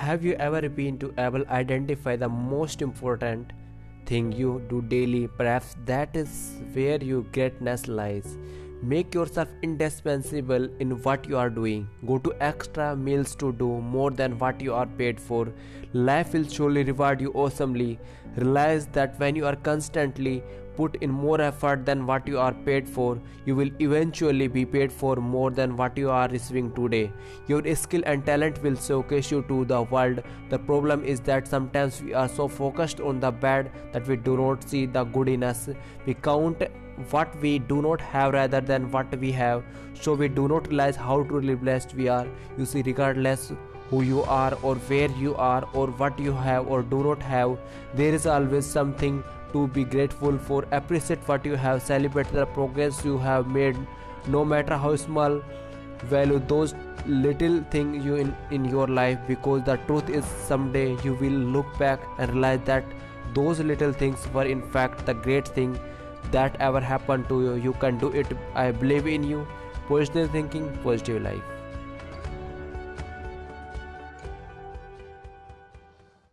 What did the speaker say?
Have you ever been to able identify the most important thing you do daily? Perhaps that is where your greatness lies. Make yourself indispensable in what you are doing. Go to extra meals to do more than what you are paid for. Life will surely reward you awesomely. Realize that when you are constantly put in more effort than what you are paid for, you will eventually be paid for more than what you are receiving today. Your skill and talent will showcase you to the world. The problem is that sometimes we are so focused on the bad that we do not see the good in us. We count what we do not have rather than what we have so we do not realize how truly blessed we are you see regardless who you are or where you are or what you have or do not have there is always something to be grateful for appreciate what you have celebrate the progress you have made. No matter how small value those little things you in in your life because the truth is someday you will look back and realize that those little things were in fact the great thing that ever happened to you. You can do it. I believe in you. Positive thinking positive life